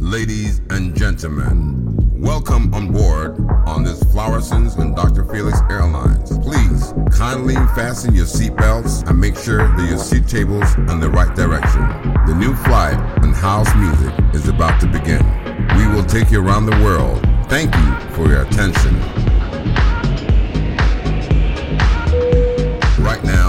Ladies and gentlemen, welcome on board on this Flowerson's and Dr. Feelx Airlines. Please kindly fasten your seatbelts and make sure that your seat tables in the right direction. The new flight and house music is about to begin. We will take you around the world. Thank you for your attention. Right now,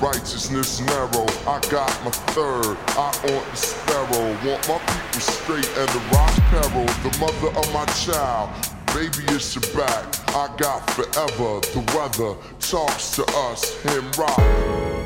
righteousness narrow. I got my third, I want the sparrow. Want my people straight and the rock peril, the mother of my child. Baby, it's your back. I got forever. The weather talks to us. Him rock.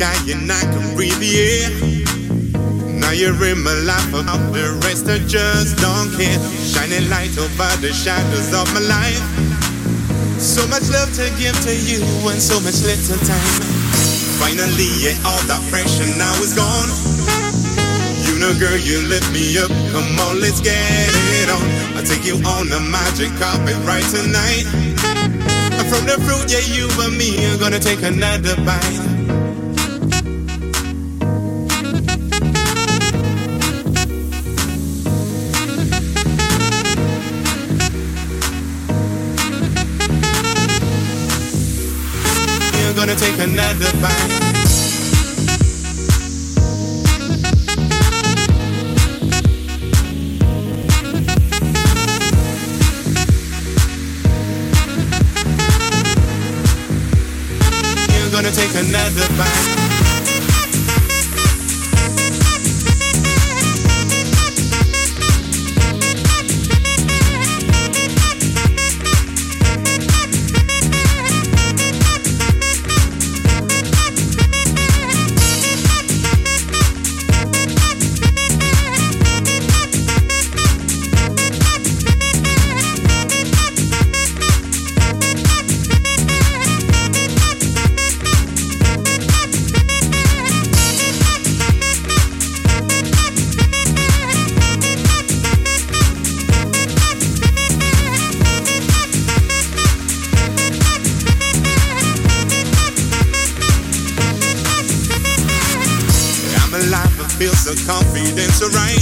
Sky and I can breathe the air. Now you're in my life, about the rest I just don't care. Shining light over the shadows of my life. So much love to give to you and so much little time. Finally, yeah, all that pressure now is gone. You know, girl, you lift me up. Come on, let's get it on. I'll take you on the magic carpet right tonight. From the fruit, yeah, you and me are gonna take another bite. Take another bite. You're gonna take another bite. Feel so confident, so right.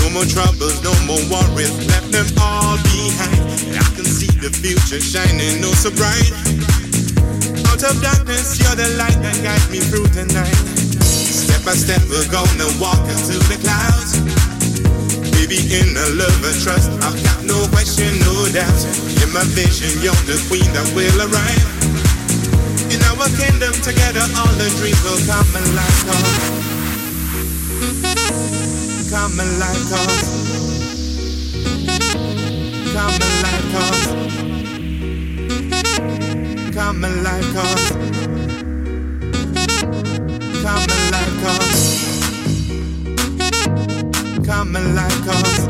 No more troubles, no more worries, left them all behind. I can see the future shining oh so bright. Out of darkness, you're the light that guides me through the night. Step by step, we're gonna walk into the clouds. Baby, in the love and trust, I've got no question, no doubt. In my vision, you're the queen that will arrive. In our kingdom together, all the dreams will come alive. Come alive, cause come alive, cause come alive, cause come alive, cause come alive, cause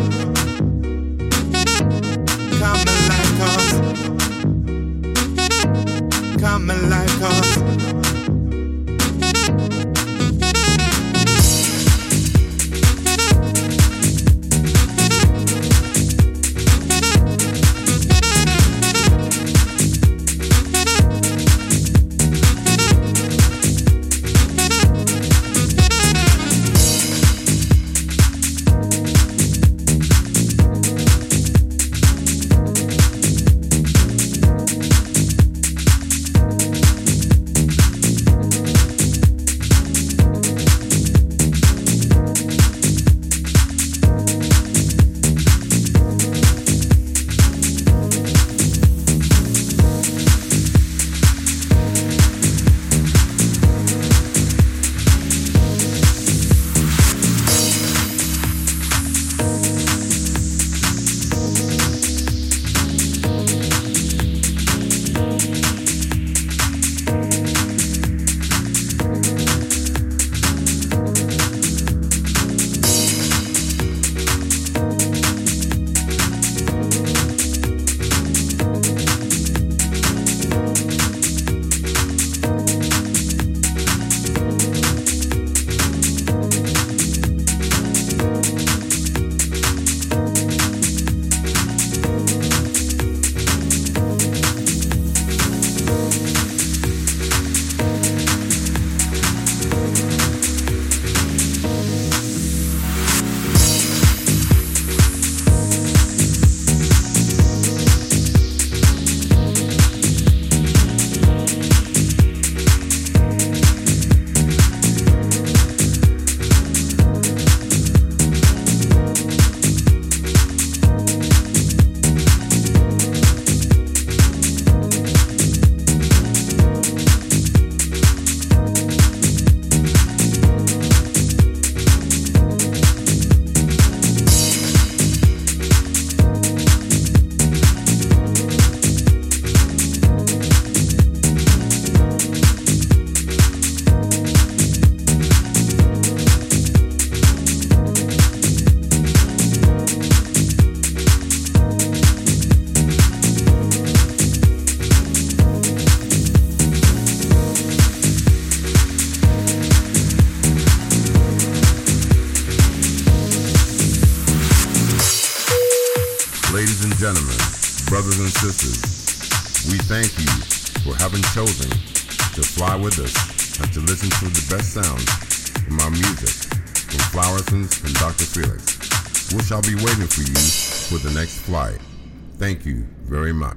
come alive, cause come alive, cause Be waiting for you for the next flight. Thank you very much.